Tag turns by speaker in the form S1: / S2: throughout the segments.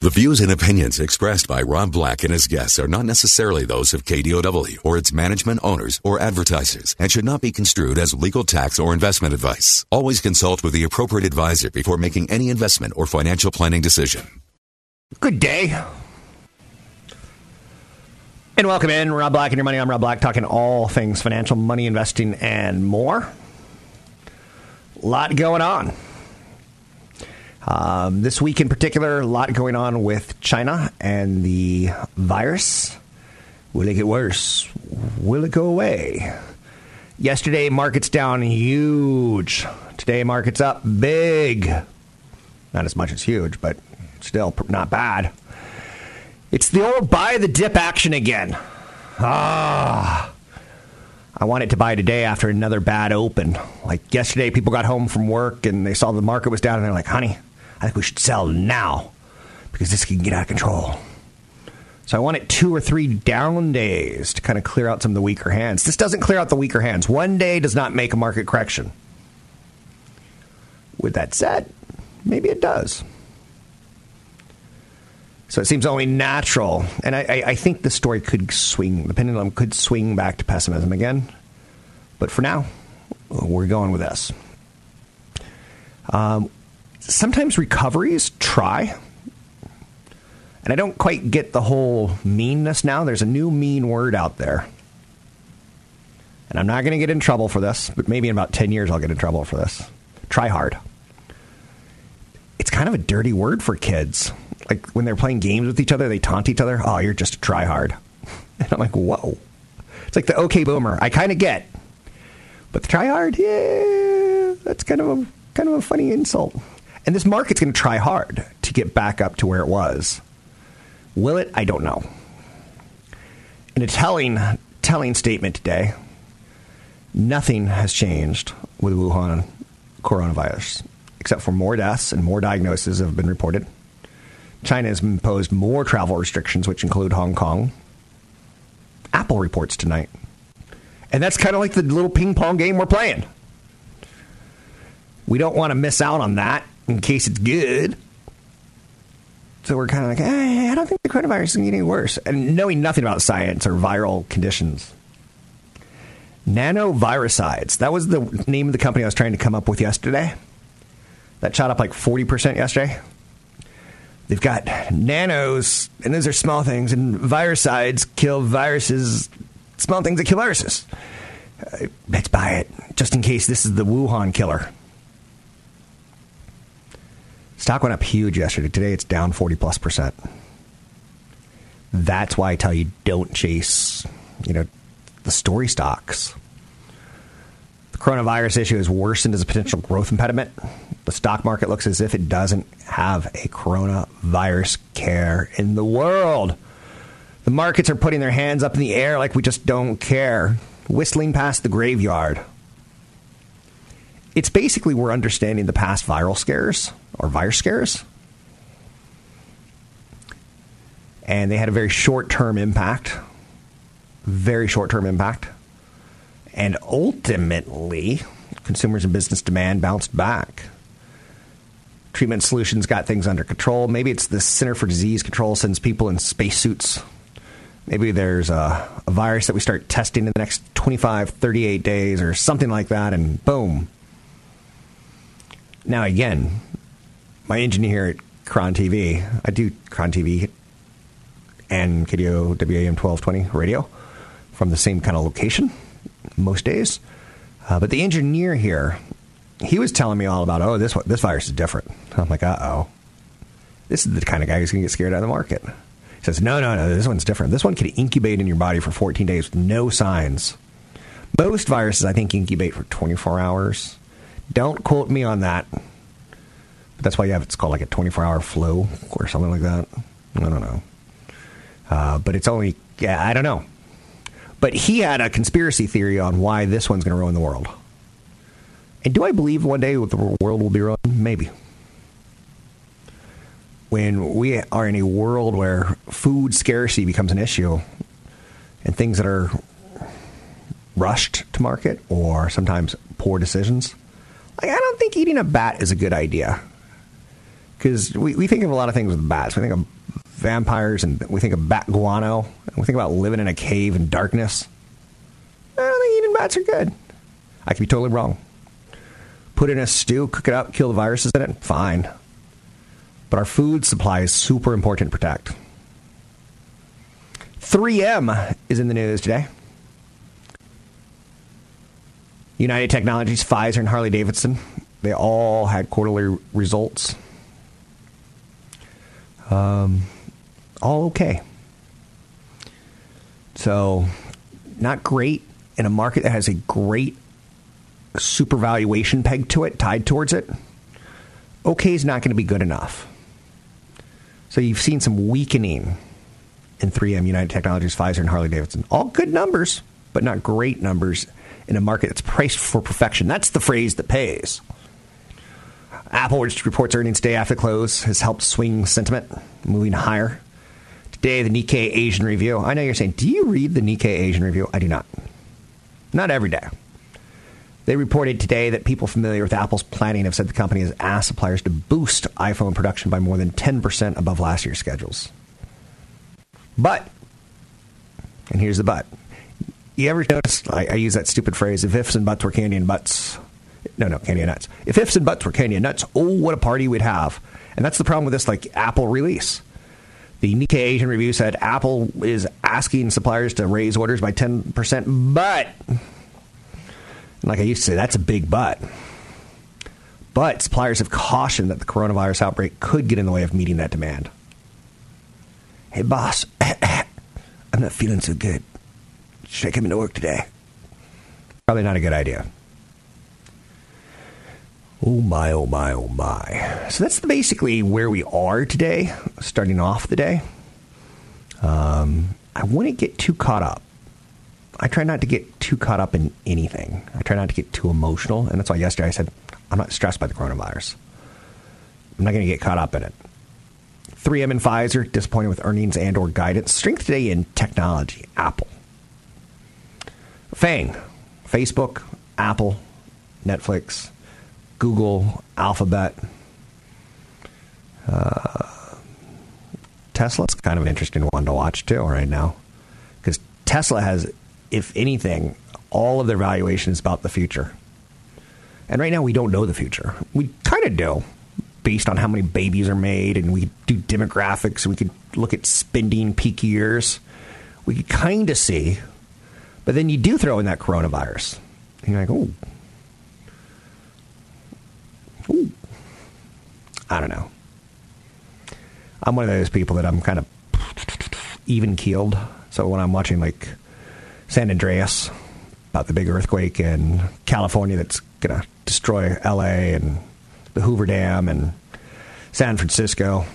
S1: The views and opinions expressed by Rob Black and his guests are not necessarily those of KDOW or its management owners or advertisers and should not be construed as legal tax or investment advice. Always consult with the appropriate advisor before making any investment or financial planning decision.
S2: Good day. And welcome in, Rob Black and your money. I'm Rob Black, talking all things financial, money, investing, and more. A lot going on. Um, this week in particular, a lot going on with China and the virus. Will it get worse? Will it go away? Yesterday, markets down huge. Today, markets up big. Not as much as huge, but still not bad. It's the old buy the dip action again. Ah. I wanted to buy today after another bad open. Like yesterday, people got home from work and they saw the market was down and they're like, honey, I think we should sell now because this can get out of control. So I want it two or three down days to kind of clear out some of the weaker hands. This doesn't clear out the weaker hands. One day does not make a market correction. With that said, maybe it does. So it seems only natural, and I, I, I think the story could swing, the pendulum could swing back to pessimism again. But for now, we're going with this. Um, sometimes recoveries try. And I don't quite get the whole meanness now. There's a new mean word out there. And I'm not going to get in trouble for this, but maybe in about 10 years I'll get in trouble for this. Try hard. It's kind of a dirty word for kids. Like when they're playing games with each other, they taunt each other. Oh, you're just a try hard. And I'm like, whoa. It's like the okay boomer. I kind of get. But the try hard, yeah, that's kind of a kind of a funny insult. And this market's going to try hard to get back up to where it was. Will it? I don't know. In a telling, telling statement today, nothing has changed with Wuhan coronavirus, except for more deaths and more diagnoses have been reported. China has imposed more travel restrictions, which include Hong Kong. Apple reports tonight. And that's kind of like the little ping pong game we're playing. We don't want to miss out on that in case it's good. So we're kind of like, hey, I don't think the coronavirus is getting any worse. And knowing nothing about science or viral conditions. NanoViricides. That was the name of the company I was trying to come up with yesterday. That shot up like 40% yesterday. They've got nanos, and those are small things, and virusides kill viruses, small things that kill viruses. Uh, let's buy it, just in case this is the Wuhan killer. Stock went up huge yesterday. Today it's down 40 plus percent. That's why I tell you don't chase, you know, the story stocks. The coronavirus issue has worsened as a potential growth impediment. The stock market looks as if it doesn't have a coronavirus care in the world. The markets are putting their hands up in the air like we just don't care, whistling past the graveyard. It's basically we're understanding the past viral scares or virus scares. And they had a very short term impact. Very short term impact. And ultimately, consumers and business demand bounced back. Treatment solutions got things under control. Maybe it's the Center for Disease Control sends people in spacesuits. Maybe there's a, a virus that we start testing in the next 25, 38 days or something like that, and boom. Now, again, my engineer at KRON TV, I do KRON TV and KDOW AM 1220 radio from the same kind of location most days. Uh, but the engineer here, he was telling me all about, oh, this this virus is different. I'm like, uh oh. This is the kind of guy who's going to get scared out of the market. He says, no, no, no, this one's different. This one can incubate in your body for 14 days with no signs. Most viruses, I think, incubate for 24 hours. Don't quote me on that. But that's why you have it's called like a 24 hour flow or something like that. I don't know. Uh, but it's only, yeah, I don't know. But he had a conspiracy theory on why this one's going to ruin the world. And do I believe one day the world will be ruined? Maybe. When we are in a world where food scarcity becomes an issue and things that are rushed to market or sometimes poor decisions, like, I don't think eating a bat is a good idea. Because we, we think of a lot of things with bats. We think of vampires and we think of bat guano. And we think about living in a cave in darkness. I don't think eating bats are good. I could be totally wrong. Put in a stew, cook it up, kill the viruses in it, fine. But our food supply is super important to protect. 3M is in the news today. United Technologies, Pfizer, and Harley Davidson, they all had quarterly results. Um, all okay. So, not great in a market that has a great supervaluation peg to it, tied towards it. Okay is not going to be good enough. So, you've seen some weakening in 3M, United Technologies, Pfizer, and Harley Davidson. All good numbers, but not great numbers in a market that's priced for perfection. That's the phrase that pays. Apple, which reports earnings day after close, has helped swing sentiment, moving higher. Today, the Nikkei Asian Review. I know you're saying, do you read the Nikkei Asian Review? I do not. Not every day. They reported today that people familiar with Apple's planning have said the company has asked suppliers to boost iPhone production by more than 10% above last year's schedules. But, and here's the but. You ever notice, I, I use that stupid phrase, if ifs and buts were candy and butts, no, no, candy and nuts. If ifs and buts were candy and nuts, oh, what a party we'd have. And that's the problem with this, like, Apple release. The Nikkei Asian Review said Apple is asking suppliers to raise orders by 10%, but, like I used to say, that's a big but. But suppliers have cautioned that the coronavirus outbreak could get in the way of meeting that demand. Hey, boss, I'm not feeling so good. I come into work today? Probably not a good idea. Oh my, oh my, oh my. So that's basically where we are today, starting off the day. Um, I wouldn't get too caught up. I try not to get too caught up in anything. I try not to get too emotional. And that's why yesterday I said, I'm not stressed by the coronavirus. I'm not going to get caught up in it. 3M and Pfizer disappointed with earnings and or guidance. Strength today in technology. Apple. FANG. Facebook, Apple, Netflix, Google, Alphabet. Uh, Tesla's kind of an interesting one to watch too right now, because Tesla has, if anything, all of their valuation is about the future. And right now, we don't know the future. We kind of do, based on how many babies are made, and we do demographics. and We could look at spending peak years. We could kind of see, but then you do throw in that coronavirus, and you're like, oh, Ooh. I don't know. I'm one of those people that I'm kind of even keeled. So when I'm watching like San Andreas about the big earthquake in California that's going to destroy LA and the Hoover Dam and San Francisco,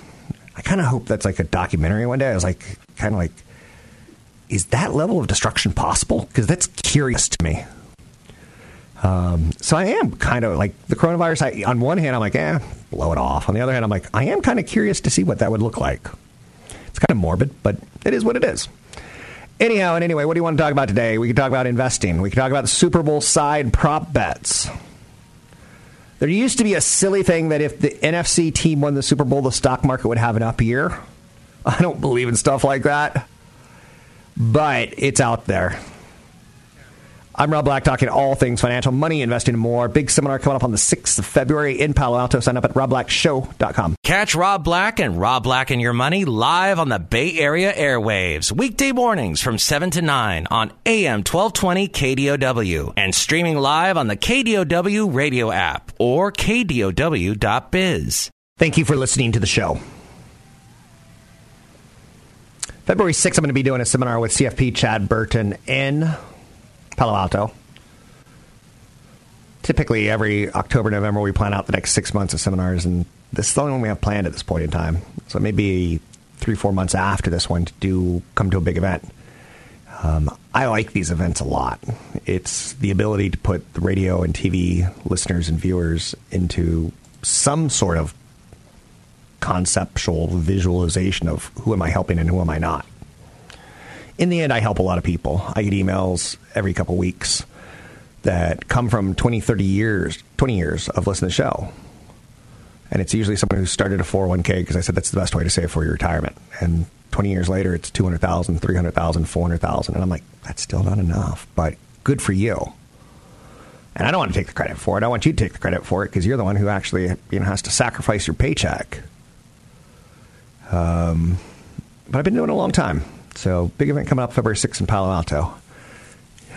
S2: I kind of hope that's like a documentary one day. I was like, kind of like, is that level of destruction possible? Because that's curious to me. Um, so I am kind of like the coronavirus. I, on one hand, I'm like, eh, blow it off. On the other hand, I'm like, I am kind of curious to see what that would look like. It's kind of morbid, but it is what it is. Anyhow, and anyway, what do you want to talk about today? We can talk about investing. We can talk about the Super Bowl side prop bets. There used to be a silly thing that if the NFC team won the Super Bowl, the stock market would have an up year. I don't believe in stuff like that, but it's out there. I'm Rob Black, talking all things financial, money, investing, and more. Big seminar coming up on the 6th of February in Palo Alto. Sign up at robblackshow.com.
S3: Catch Rob Black and Rob Black and Your Money live on the Bay Area airwaves, weekday mornings from 7 to 9 on AM 1220 KDOW and streaming live on the KDOW radio app or KDOW.biz.
S2: Thank you for listening to the show. February 6th, I'm going to be doing a seminar with CFP Chad Burton in Palo Alto. Typically, every October, November, we plan out the next six months of seminars, and This is the only one we have planned at this point in time. So maybe three, four months after this one to do come to a big event. Um, I like these events a lot. It's the ability to put the radio and TV listeners and viewers into some sort of conceptual visualization of who am I helping and who am I not. In the end, I help a lot of people. I get emails every couple weeks that come from 20, 30 years, 20 years of listening to the show. And it's usually someone who started a 401k because I said that's the best way to save for your retirement. And 20 years later, it's 200,000, 300,000, 400,000. And I'm like, that's still not enough, but good for you. And I don't want to take the credit for it. I want you to take the credit for it because you're the one who actually you know, has to sacrifice your paycheck um, but I've been doing it a long time. So big event coming up February 6th in Palo Alto.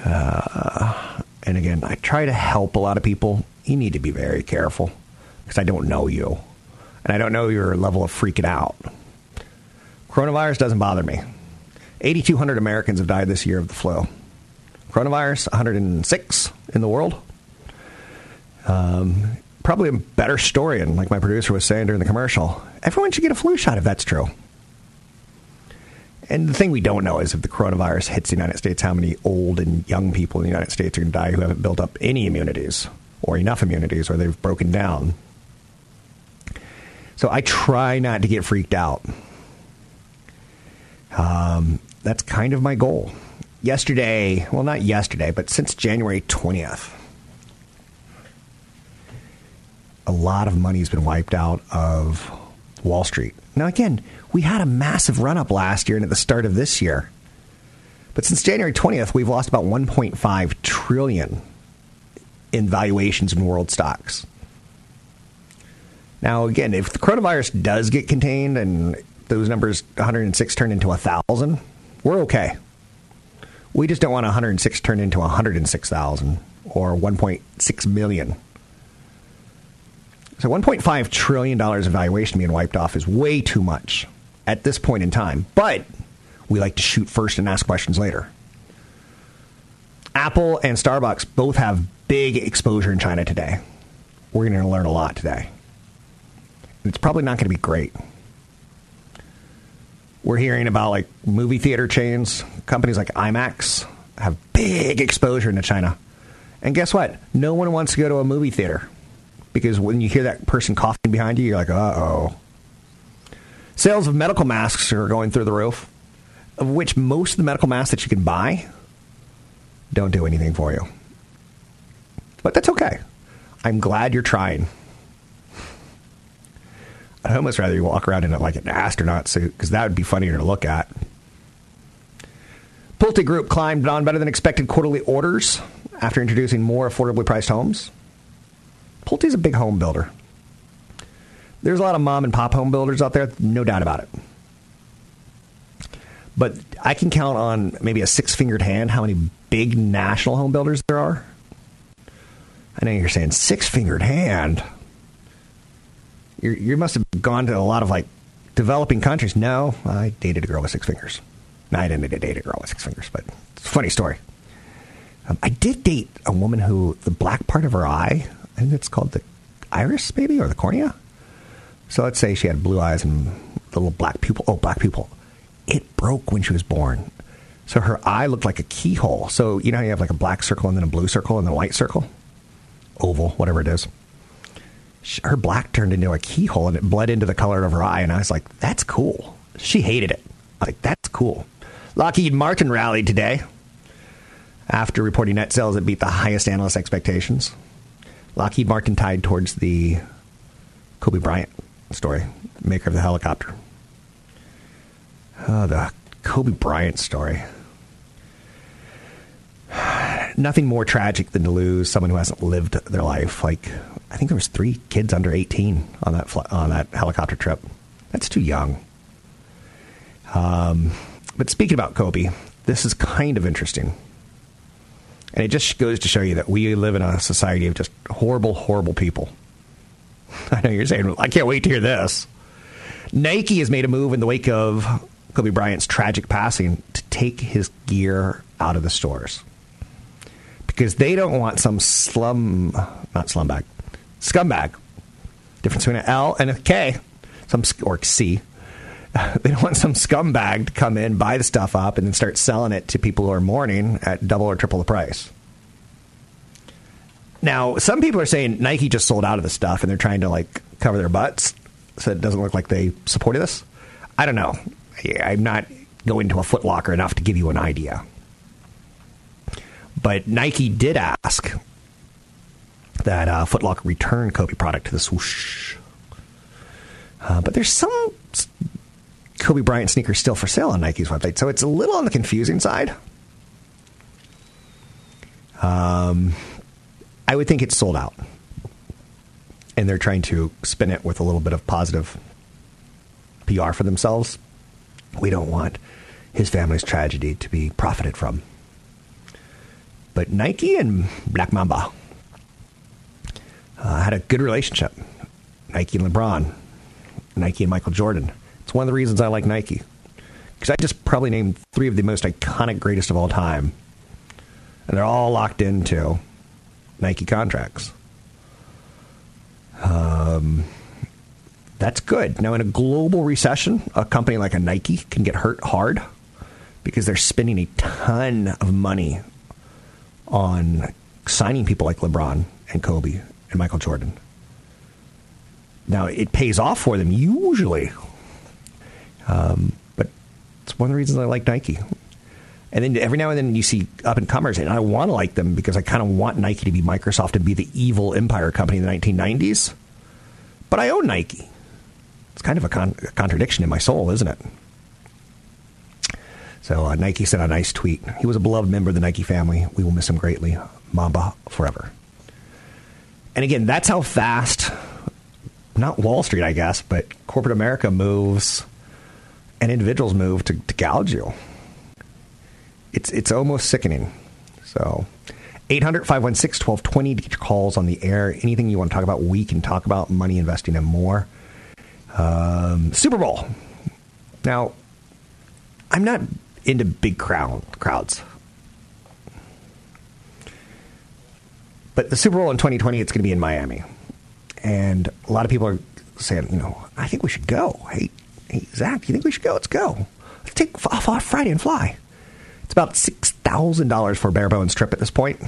S2: Uh, and again, I try to help a lot of people. You need to be very careful because I don't know you. And I don't know your level of freaking out. Coronavirus doesn't bother me. 8,200 Americans have died this year of the flu. Coronavirus, 106 in the world. Um, probably a better story, and like my producer was saying during the commercial, everyone should get a flu shot if that's true. And the thing we don't know is if the coronavirus hits the United States, how many old and young people in the United States are going to die who haven't built up any immunities or enough immunities or they've broken down. So I try not to get freaked out. Um, that's kind of my goal. Yesterday, well, not yesterday, but since January 20th, a lot of money has been wiped out of Wall Street. Now, again, we had a massive run up last year and at the start of this year. But since January 20th, we've lost about 1.5 trillion in valuations in world stocks. Now, again, if the coronavirus does get contained and those numbers 106 turn into 1,000, we're okay. We just don't want 106 turn into 106,000 or 1.6 million. So $1.5 trillion of valuation being wiped off is way too much at this point in time. But we like to shoot first and ask questions later. Apple and Starbucks both have big exposure in China today. We're going to learn a lot today. It's probably not going to be great. We're hearing about like movie theater chains, companies like IMAX have big exposure into China. And guess what? No one wants to go to a movie theater because when you hear that person coughing behind you, you're like, uh oh. Sales of medical masks are going through the roof, of which most of the medical masks that you can buy don't do anything for you. But that's okay. I'm glad you're trying. I'd almost rather you walk around in it like an astronaut suit because that would be funnier to look at. Pulte Group climbed on better than expected quarterly orders after introducing more affordably priced homes. Pulte's a big home builder. There's a lot of mom and pop home builders out there, no doubt about it. But I can count on maybe a six fingered hand how many big national home builders there are. I know you're saying six fingered hand. You're, you must have gone to a lot of like developing countries. No, I dated a girl with six fingers. No, I didn't date a girl with six fingers, but it's a funny story. Um, I did date a woman who the black part of her eye Think it's called the iris, maybe, or the cornea. So let's say she had blue eyes and little black pupil. Oh, black pupil. It broke when she was born. So her eye looked like a keyhole. So you know you have like a black circle and then a blue circle and then a white circle? Oval, whatever it is. Her black turned into a keyhole and it bled into the color of her eye. And I was like, that's cool. She hated it. I was like, that's cool. Lockheed Martin rallied today after reporting net sales that beat the highest analyst expectations. Lockheed Martin tied towards the Kobe Bryant story, maker of the helicopter. Oh, the Kobe Bryant story. Nothing more tragic than to lose someone who hasn't lived their life. Like I think there was three kids under 18 on that fl- on that helicopter trip. That's too young. Um, but speaking about Kobe, this is kind of interesting. And it just goes to show you that we live in a society of just horrible, horrible people. I know you're saying, I can't wait to hear this. Nike has made a move in the wake of Kobe Bryant's tragic passing to take his gear out of the stores. Because they don't want some slum, not slumbag, scumbag Difference between an L and a K, some or C. They don't want some scumbag to come in, buy the stuff up, and then start selling it to people who are mourning at double or triple the price. Now, some people are saying Nike just sold out of the stuff and they're trying to like cover their butts so it doesn't look like they supported this. I don't know. I'm not going to a Footlocker enough to give you an idea. But Nike did ask that uh, Footlocker return Kobe product to the swoosh. Uh, but there's some Kobe Bryant sneakers still for sale on Nike's website, so it's a little on the confusing side. Um, I would think it's sold out. And they're trying to spin it with a little bit of positive PR for themselves. We don't want his family's tragedy to be profited from. But Nike and Black Mamba uh, had a good relationship. Nike and LeBron, Nike and Michael Jordan. One of the reasons I like Nike. Because I just probably named three of the most iconic greatest of all time. And they're all locked into Nike contracts. Um, that's good. Now, in a global recession, a company like a Nike can get hurt hard because they're spending a ton of money on signing people like LeBron and Kobe and Michael Jordan. Now, it pays off for them usually, um, but it's one of the reasons I like Nike. And then every now and then you see up and comers, and I want to like them because I kind of want Nike to be Microsoft and be the evil empire company in the 1990s. But I own Nike. It's kind of a, con- a contradiction in my soul, isn't it? So uh, Nike sent a nice tweet. He was a beloved member of the Nike family. We will miss him greatly. Mamba forever. And again, that's how fast, not Wall Street, I guess, but corporate America moves and individuals move to, to gouge you it's it's almost sickening. So 800 516 1220 to get your calls on the air. Anything you want to talk about, we can talk about money investing and more. Um, Super Bowl. Now, I'm not into big crowd crowds. But the Super Bowl in 2020, it's going to be in Miami. And a lot of people are saying, you know, I think we should go. Hey, hey Zach, you think we should go? Let's go. Let's take off Friday and fly. It's about $6,000 for a bare bones trip at this point.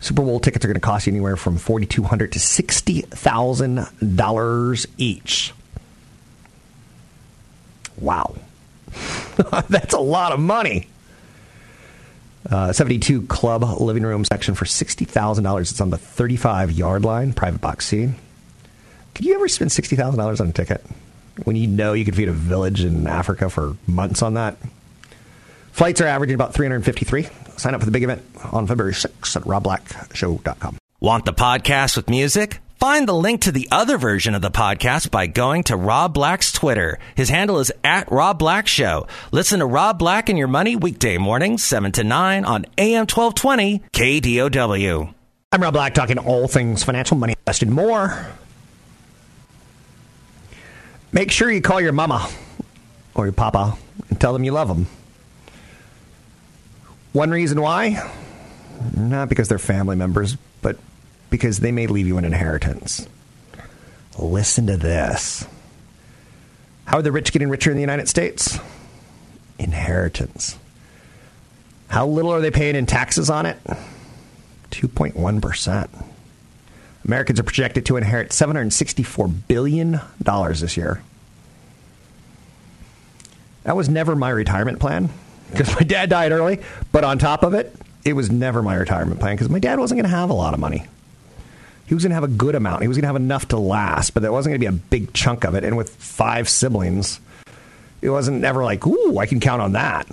S2: Super Bowl tickets are going to cost you anywhere from $4,200 to $60,000 each. Wow. That's a lot of money. Uh, 72 club living room section for $60,000. It's on the 35 yard line, private box seating. Could you ever spend $60,000 on a ticket when you know you could feed a village in Africa for months on that? Flights are averaging about 353. Sign up for the big event on February 6th at robblackshow.com.
S3: Want the podcast with music? Find the link to the other version of the podcast by going to Rob Black's Twitter. His handle is at Rob Black Show. Listen to Rob Black and Your Money weekday mornings, 7 to 9 on AM 1220 KDOW.
S2: I'm Rob Black talking all things financial, money, invested, more. Make sure you call your mama or your papa and tell them you love them. One reason why? Not because they're family members, but because they may leave you an inheritance. Listen to this. How are the rich getting richer in the United States? Inheritance. How little are they paying in taxes on it? 2.1%. Americans are projected to inherit $764 billion this year. That was never my retirement plan because my dad died early. But on top of it, it was never my retirement plan because my dad wasn't going to have a lot of money. He was going to have a good amount. He was going to have enough to last, but there wasn't going to be a big chunk of it. And with five siblings, it wasn't ever like, ooh, I can count on that.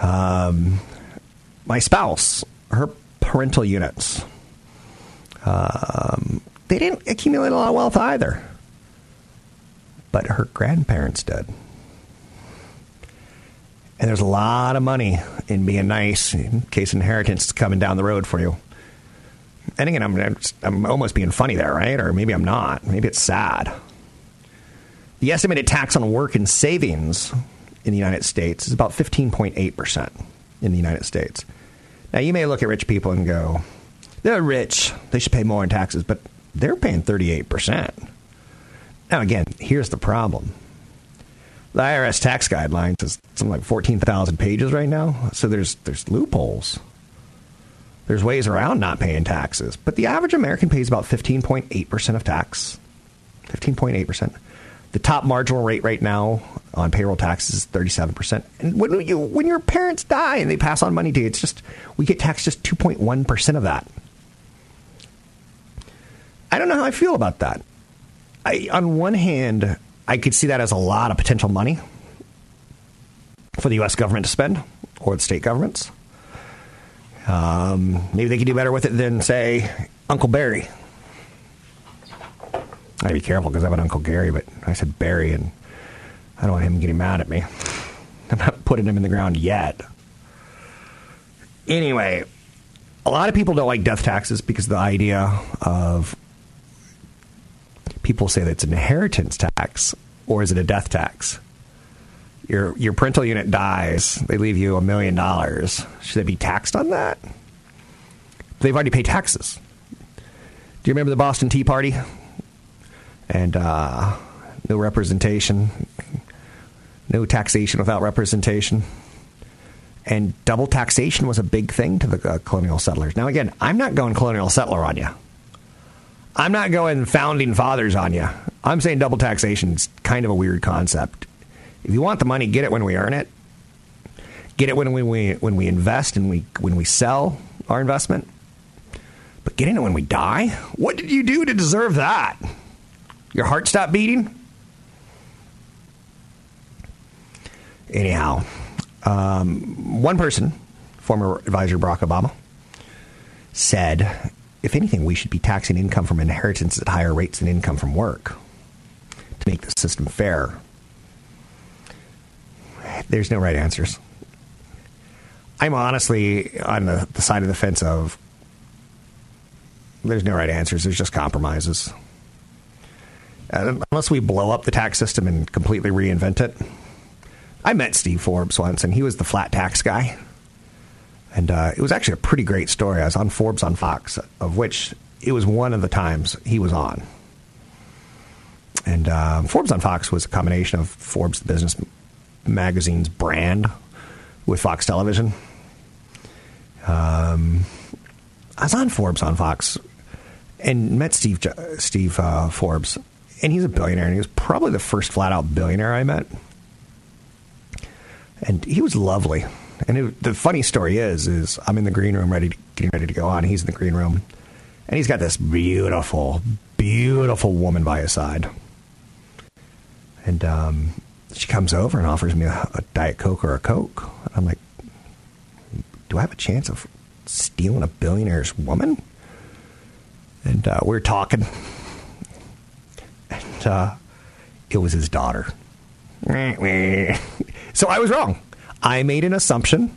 S2: Um, my spouse, her parental units, um, they didn't accumulate a lot of wealth either but her grandparents did. And there's a lot of money in being nice in case inheritance is coming down the road for you. And again, I'm, I'm almost being funny there, right? Or maybe I'm not. Maybe it's sad. The estimated tax on work and savings in the United States is about 15.8% in the United States. Now, you may look at rich people and go, they're rich. They should pay more in taxes, but they're paying 38%. Now, again, here's the problem. The IRS tax guidelines is something like 14,000 pages right now, so there's, there's loopholes. There's ways around not paying taxes, but the average American pays about 15.8% of tax. 15.8%. The top marginal rate right now on payroll taxes is 37%. And when you when your parents die and they pass on money to you, it's just we get taxed just 2.1% of that. I don't know how I feel about that. I, on one hand, I could see that as a lot of potential money for the U.S. government to spend or the state governments. Um, maybe they could do better with it than, say, Uncle Barry. I gotta be careful because I have an Uncle Gary, but I said Barry, and I don't want him getting mad at me. I'm not putting him in the ground yet. Anyway, a lot of people don't like death taxes because the idea of people say that it's an inheritance tax or is it a death tax? Your your parental unit dies, they leave you a million dollars. Should they be taxed on that? They've already paid taxes. Do you remember the Boston Tea Party? And uh, no representation, no taxation without representation. And double taxation was a big thing to the uh, colonial settlers. Now, again, I'm not going colonial settler on you. I'm not going founding fathers on you. I'm saying double taxation is kind of a weird concept. If you want the money, get it when we earn it. Get it when we, we when we invest and we when we sell our investment. But getting it when we die? What did you do to deserve that? Your heart stopped beating? Anyhow, um, one person, former advisor Barack Obama, said if anything, we should be taxing income from inheritance at higher rates than income from work to make the system fair. There's no right answers. I'm honestly on the, the side of the fence of there's no right answers. There's just compromises. Uh, unless we blow up the tax system and completely reinvent it. I met Steve Forbes once, and he was the flat tax guy. And uh, it was actually a pretty great story. I was on Forbes on Fox, of which it was one of the times he was on. And uh, Forbes on Fox was a combination of Forbes, the business magazine's brand, with Fox Television. Um, I was on Forbes on Fox and met Steve Steve uh, Forbes, and he's a billionaire, and he was probably the first flat out billionaire I met. And he was lovely. And it, the funny story is, is I'm in the green room, ready, to, getting ready to go on. He's in the green room, and he's got this beautiful, beautiful woman by his side. And um, she comes over and offers me a, a diet coke or a coke. I'm like, do I have a chance of stealing a billionaire's woman? And uh, we we're talking, uh, it was his daughter. so I was wrong. I made an assumption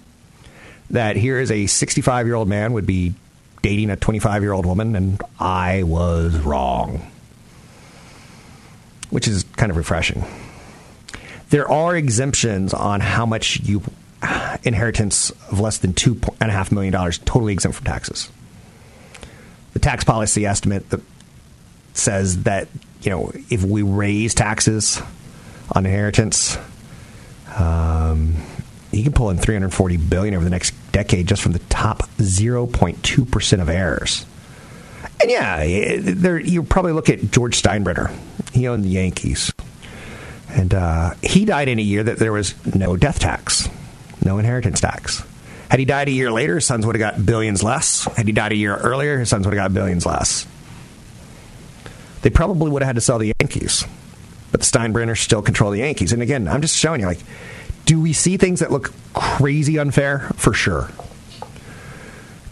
S2: that here is a 65 year old man would be dating a 25 year old woman, and I was wrong, which is kind of refreshing. There are exemptions on how much you inheritance of less than two and a half million dollars totally exempt from taxes. The tax policy estimate that says that you know if we raise taxes on inheritance, um, you can pull in 340 billion over the next decade just from the top 0.2 percent of heirs. And yeah, there, you probably look at George Steinbrenner. He owned the Yankees, and uh, he died in a year that there was no death tax, no inheritance tax. Had he died a year later, his sons would have got billions less. Had he died a year earlier, his sons would have got billions less. They probably would have had to sell the Yankees, but the Steinbrenners still control the Yankees. And again, I'm just showing you, like, do we see things that look crazy unfair? For sure.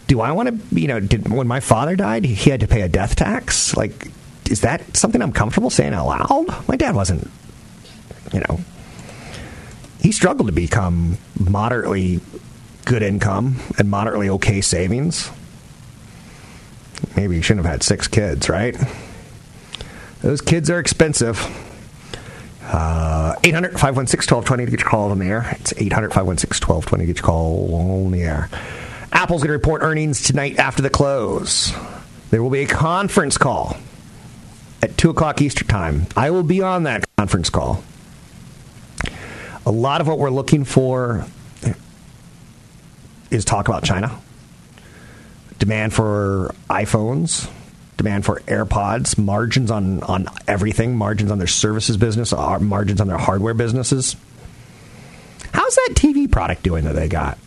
S2: Do I want to, you know, did, when my father died, he had to pay a death tax? Like, is that something I'm comfortable saying out loud? My dad wasn't, you know, he struggled to become moderately good income and moderately okay savings. Maybe he shouldn't have had six kids, right? Those kids are expensive. Uh, 800 516 1220 to get your call on the air. It's 800 516 1220 to get your call on the air. Apple's going to report earnings tonight after the close. There will be a conference call at 2 o'clock Eastern Time. I will be on that conference call. A lot of what we're looking for is talk about China, demand for iPhones, demand for AirPods, margins on, on everything, margins on their services business, uh, margins on their hardware businesses. How's that TV product doing that they got?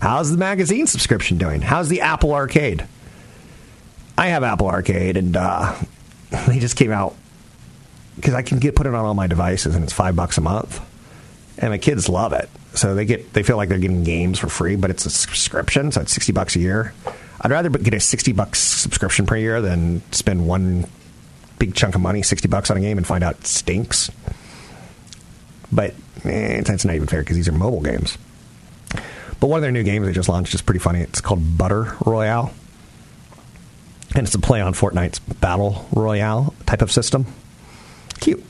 S2: How's the magazine subscription doing? How's the Apple Arcade? I have Apple Arcade, and uh, they just came out because I can get put it on all my devices, and it's five bucks a month, and my kids love it. So they get they feel like they're getting games for free, but it's a subscription, so it's sixty bucks a year. I'd rather get a sixty bucks subscription per year than spend one big chunk of money, sixty bucks on a game, and find out it stinks. But eh, that's not even fair because these are mobile games. But one of their new games they just launched is pretty funny. It's called Butter Royale. And it's a play on Fortnite's Battle Royale type of system. Cute.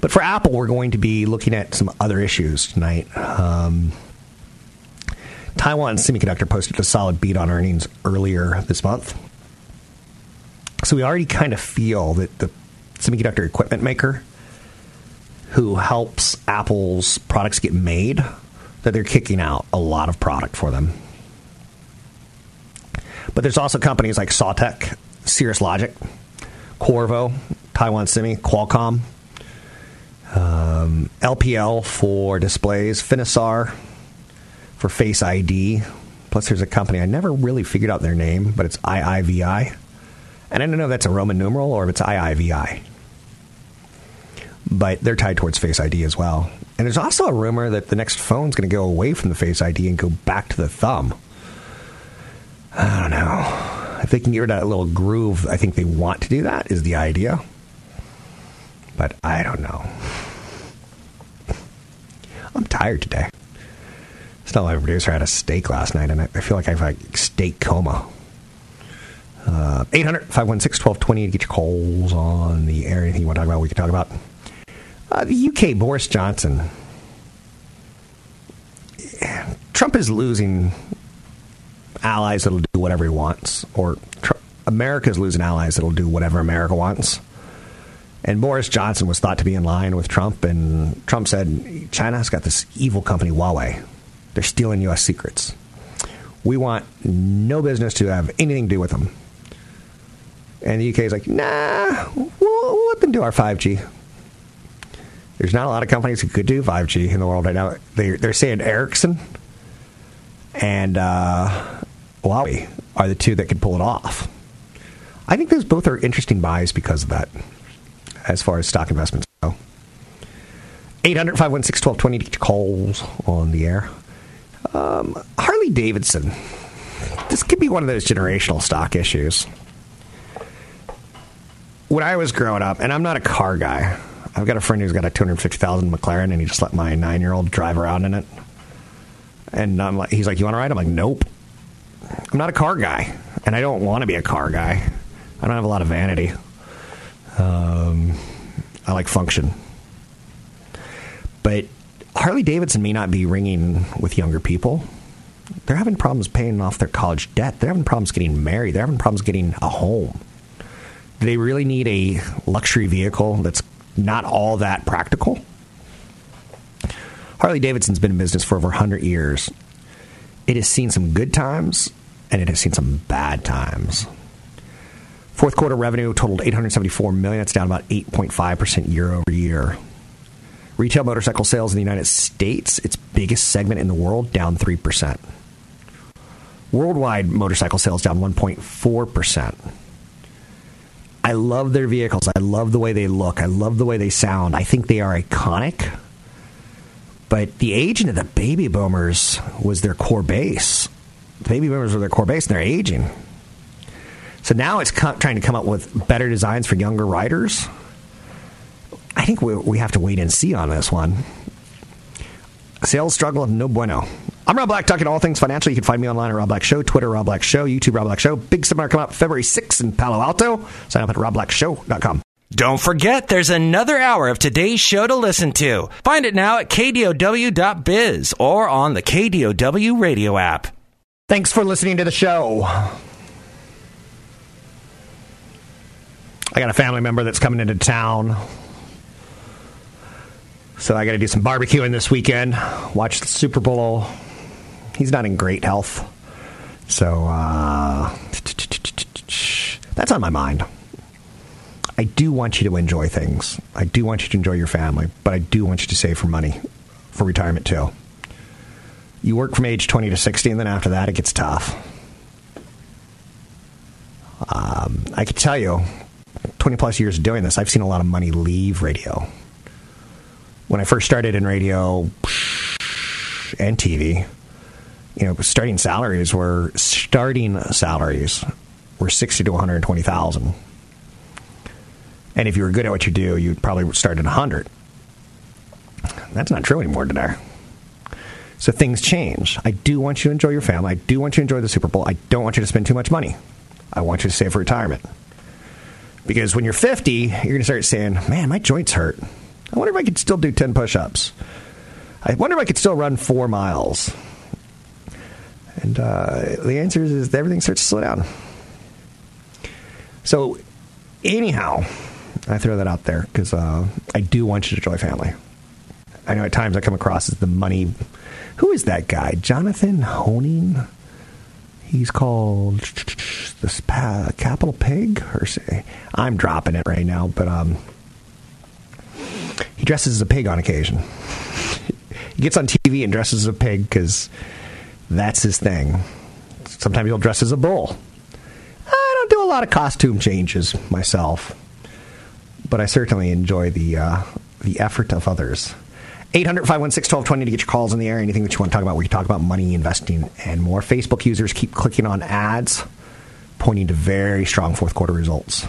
S2: But for Apple, we're going to be looking at some other issues tonight. Um, Taiwan Semiconductor posted a solid beat on earnings earlier this month. So we already kind of feel that the semiconductor equipment maker who helps Apple's products get made, that they're kicking out a lot of product for them. But there's also companies like Sawtech, Cirrus Logic, Qorvo, Taiwan Semi, Qualcomm, um, LPL for displays, Finisar for Face ID. Plus, there's a company I never really figured out their name, but it's IIVI. And I don't know if that's a Roman numeral or if it's IIVI. But they're tied towards Face ID as well. And there's also a rumor that the next phone's going to go away from the Face ID and go back to the thumb. I don't know. If they can get rid of that little groove, I think they want to do that, is the idea. But I don't know. I'm tired today. It's not like my producer had a steak last night, and I feel like I've like steak coma. Uh, 800 516 1220 to get your calls on the air. Anything you want to talk about, we can talk about. Uh, the UK, Boris Johnson. Trump is losing allies that'll do whatever he wants, or tr- America's losing allies that'll do whatever America wants. And Boris Johnson was thought to be in line with Trump, and Trump said China's got this evil company, Huawei. They're stealing U.S. secrets. We want no business to have anything to do with them. And the UK is like, nah, we'll, we'll let them do our 5G. There's not a lot of companies who could do 5G in the world right now. They're, they're saying Ericsson and uh, Huawei are the two that could pull it off. I think those both are interesting buys because of that, as far as stock investments go. 800 516 1220 to calls on the air. Um, Harley Davidson. This could be one of those generational stock issues. When I was growing up, and I'm not a car guy, I've got a friend who's got a 250,000 McLaren, and he just let my nine year old drive around in it. And I'm like, he's like, you want to ride? I'm like, nope. I'm not a car guy, and I don't want to be a car guy. I don't have a lot of vanity. Um, I like function. But Harley Davidson may not be ringing with younger people. They're having problems paying off their college debt. They're having problems getting married. They're having problems getting a home. Do they really need a luxury vehicle that's not all that practical? Harley Davidson's been in business for over 100 years. It has seen some good times and it has seen some bad times. Fourth quarter revenue totaled 874 million. It's down about 8.5% year over year. Retail motorcycle sales in the United States, its biggest segment in the world, down 3%. Worldwide motorcycle sales down 1.4%. I love their vehicles. I love the way they look. I love the way they sound. I think they are iconic. But the aging of the baby boomers was their core base. The baby boomers were their core base, and they're aging. So now it's co- trying to come up with better designs for younger riders. I think we, we have to wait and see on this one. Sales struggle, no bueno. I'm Rob Black, talking all things financial. You can find me online at Rob Black Show, Twitter, Rob Black Show, YouTube, Rob Black Show. Big seminar coming up February 6th in Palo Alto. Sign up at robblackshow.com.
S3: Don't forget, there's another hour of today's show to listen to. Find it now at kdow.biz or on the KDOW radio app.
S2: Thanks for listening to the show. I got a family member that's coming into town. So I got to do some barbecuing this weekend. Watch the Super Bowl. He's not in great health. So uh, that's on my mind. I do want you to enjoy things. I do want you to enjoy your family, but I do want you to save for money for retirement too. You work from age 20 to 60, and then after that, it gets tough. Um, I can tell you, 20 plus years of doing this, I've seen a lot of money leave radio. When I first started in radio and TV, you know, starting salaries were starting salaries were 60 to 120,000. And if you were good at what you do, you'd probably start at 100. That's not true anymore today. So things change. I do want you to enjoy your family. I do want you to enjoy the Super Bowl. I don't want you to spend too much money. I want you to save for retirement. Because when you're 50, you're going to start saying, man, my joints hurt. I wonder if I could still do 10 push ups. I wonder if I could still run four miles. And uh, the answer is, is everything starts to slow down. So, anyhow, I throw that out there because uh, I do want you to enjoy family. I know at times I come across as the money. Who is that guy? Jonathan Hoenig? He's called the Capital Pig, or say I'm dropping it right now, but um, dresses as a pig on occasion. he gets on TV and dresses as a pig because that's his thing. Sometimes he'll dress as a bull. I don't do a lot of costume changes myself, but I certainly enjoy the uh, the effort of others. 800 516 1220 to get your calls in the air. Anything that you want to talk about, we can talk about money, investing, and more. Facebook users keep clicking on ads, pointing to very strong fourth quarter results.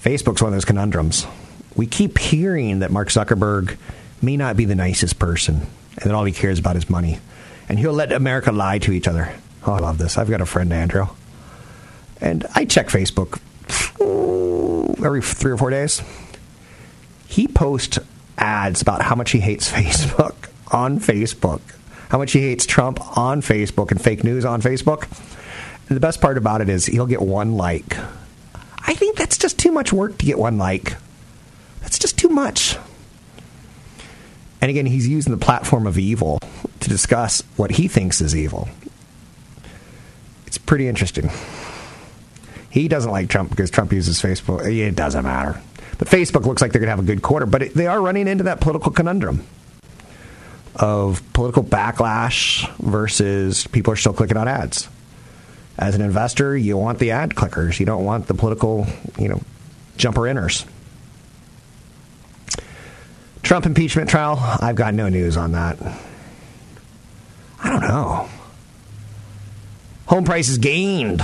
S2: Facebook's one of those conundrums. We keep hearing that Mark Zuckerberg may not be the nicest person, and that all he cares about is money. And he'll let America lie to each other. Oh, I love this. I've got a friend, Andrew. And I check Facebook every three or four days. He posts ads about how much he hates Facebook on Facebook, how much he hates Trump on Facebook and fake news on Facebook. And the best part about it is he'll get one like. I think that's just too much work to get one like. That's just too much. And again, he's using the platform of evil to discuss what he thinks is evil. It's pretty interesting. He doesn't like Trump because Trump uses Facebook. It doesn't matter. But Facebook looks like they're going to have a good quarter, but it, they are running into that political conundrum of political backlash versus people are still clicking on ads. As an investor, you want the ad clickers. You don't want the political, you know, jumper inners. Trump impeachment trial, I've got no news on that. I don't know. Home prices gained.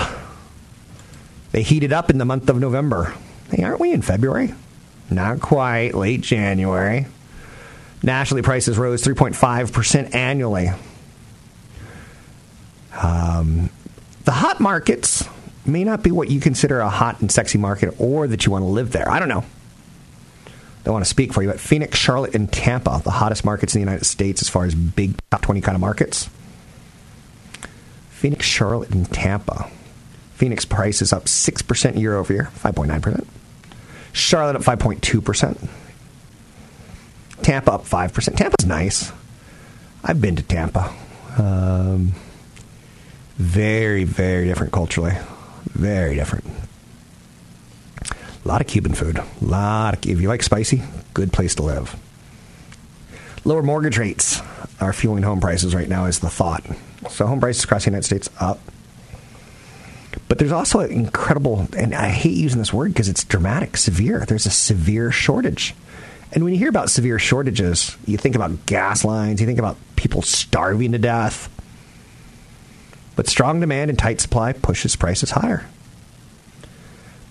S2: They heated up in the month of November. Hey, aren't we in February? Not quite. Late January. Nationally, prices rose 3.5% annually. Um, the hot markets may not be what you consider a hot and sexy market or that you want to live there. I don't know. Don't want to speak for you, but Phoenix, Charlotte, and Tampa, the hottest markets in the United States as far as big top 20 kind of markets. Phoenix, Charlotte, and Tampa. Phoenix price is up 6% year over year, 5.9%. Charlotte up 5.2%. Tampa up 5%. Tampa's nice. I've been to Tampa. Um, very, very different culturally. Very different. A lot of Cuban food. A lot of, if you like spicy, good place to live. Lower mortgage rates are fueling home prices right now is the thought. So home prices across the United States up. But there's also an incredible, and I hate using this word because it's dramatic, severe. There's a severe shortage. And when you hear about severe shortages, you think about gas lines, you think about people starving to death. But strong demand and tight supply pushes prices higher.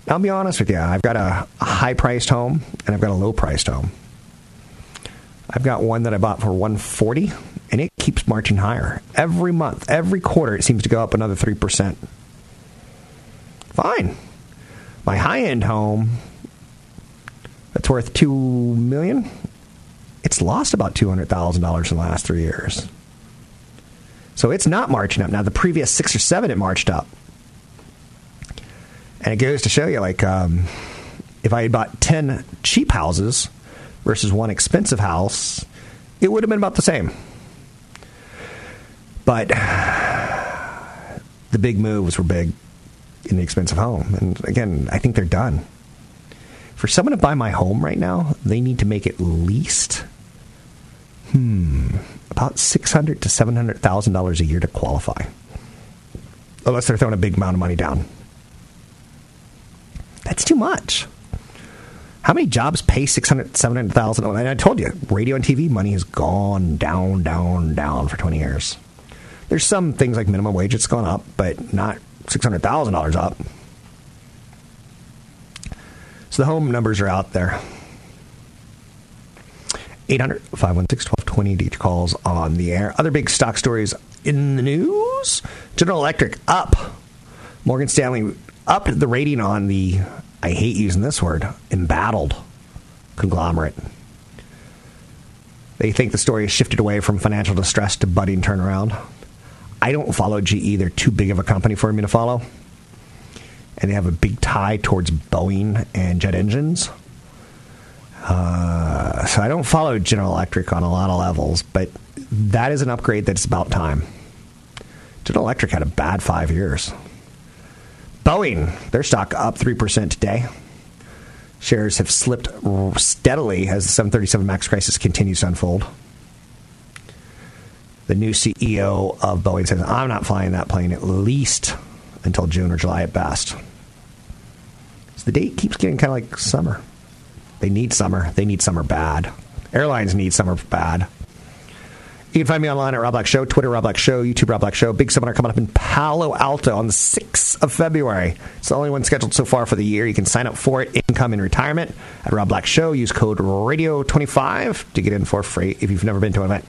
S2: I'll be honest with you, I've got a, high priced home and I've got a low priced home. I've got one that I bought for 140 and it keeps marching higher. Every month, every quarter it seems to go up another 3%. Fine. My high end home that's worth two million, it's lost about two hundred thousand dollars in the last three years. So it's not marching up. Now, the previous six or seven, it marched up. And it goes to show you, like, um, if I had bought 10 cheap houses versus one expensive house, it would have been about the same. But the big moves were big in the expensive home. And again, I think they're done. For someone to buy my home right now, they need to make at least hmm about six hundred to seven hundred thousand dollars a year to qualify. Unless they're throwing a big amount of money down. That's too much. How many jobs pay 600, 700,000? And I told you, radio and TV money has gone down, down, down for 20 years. There's some things like minimum wage that's gone up, but not $600,000 up. So the home numbers are out there. 800 516 1220 to calls on the air. Other big stock stories in the news General Electric up. Morgan Stanley upped the rating on the, I hate using this word, embattled conglomerate. They think the story has shifted away from financial distress to budding turnaround. I don't follow GE. They're too big of a company for me to follow. And they have a big tie towards Boeing and jet engines. Uh, so I don't follow General Electric on a lot of levels, but that is an upgrade that's about time. General Electric had a bad five years. Boeing, their stock up 3% today. Shares have slipped steadily as the 737 MAX crisis continues to unfold. The new CEO of Boeing says, I'm not flying that plane at least until June or July at best. So the date keeps getting kind of like summer. They need summer. They need summer bad. Airlines need summer bad. You can find me online at Rob Black Show, Twitter Rob Black Show, YouTube Rob Black Show. Big seminar coming up in Palo Alto on the 6th of February. It's the only one scheduled so far for the year. You can sign up for it, income in retirement, at Rob Black Show. Use code RADIO25 to get in for free if you've never been to an event.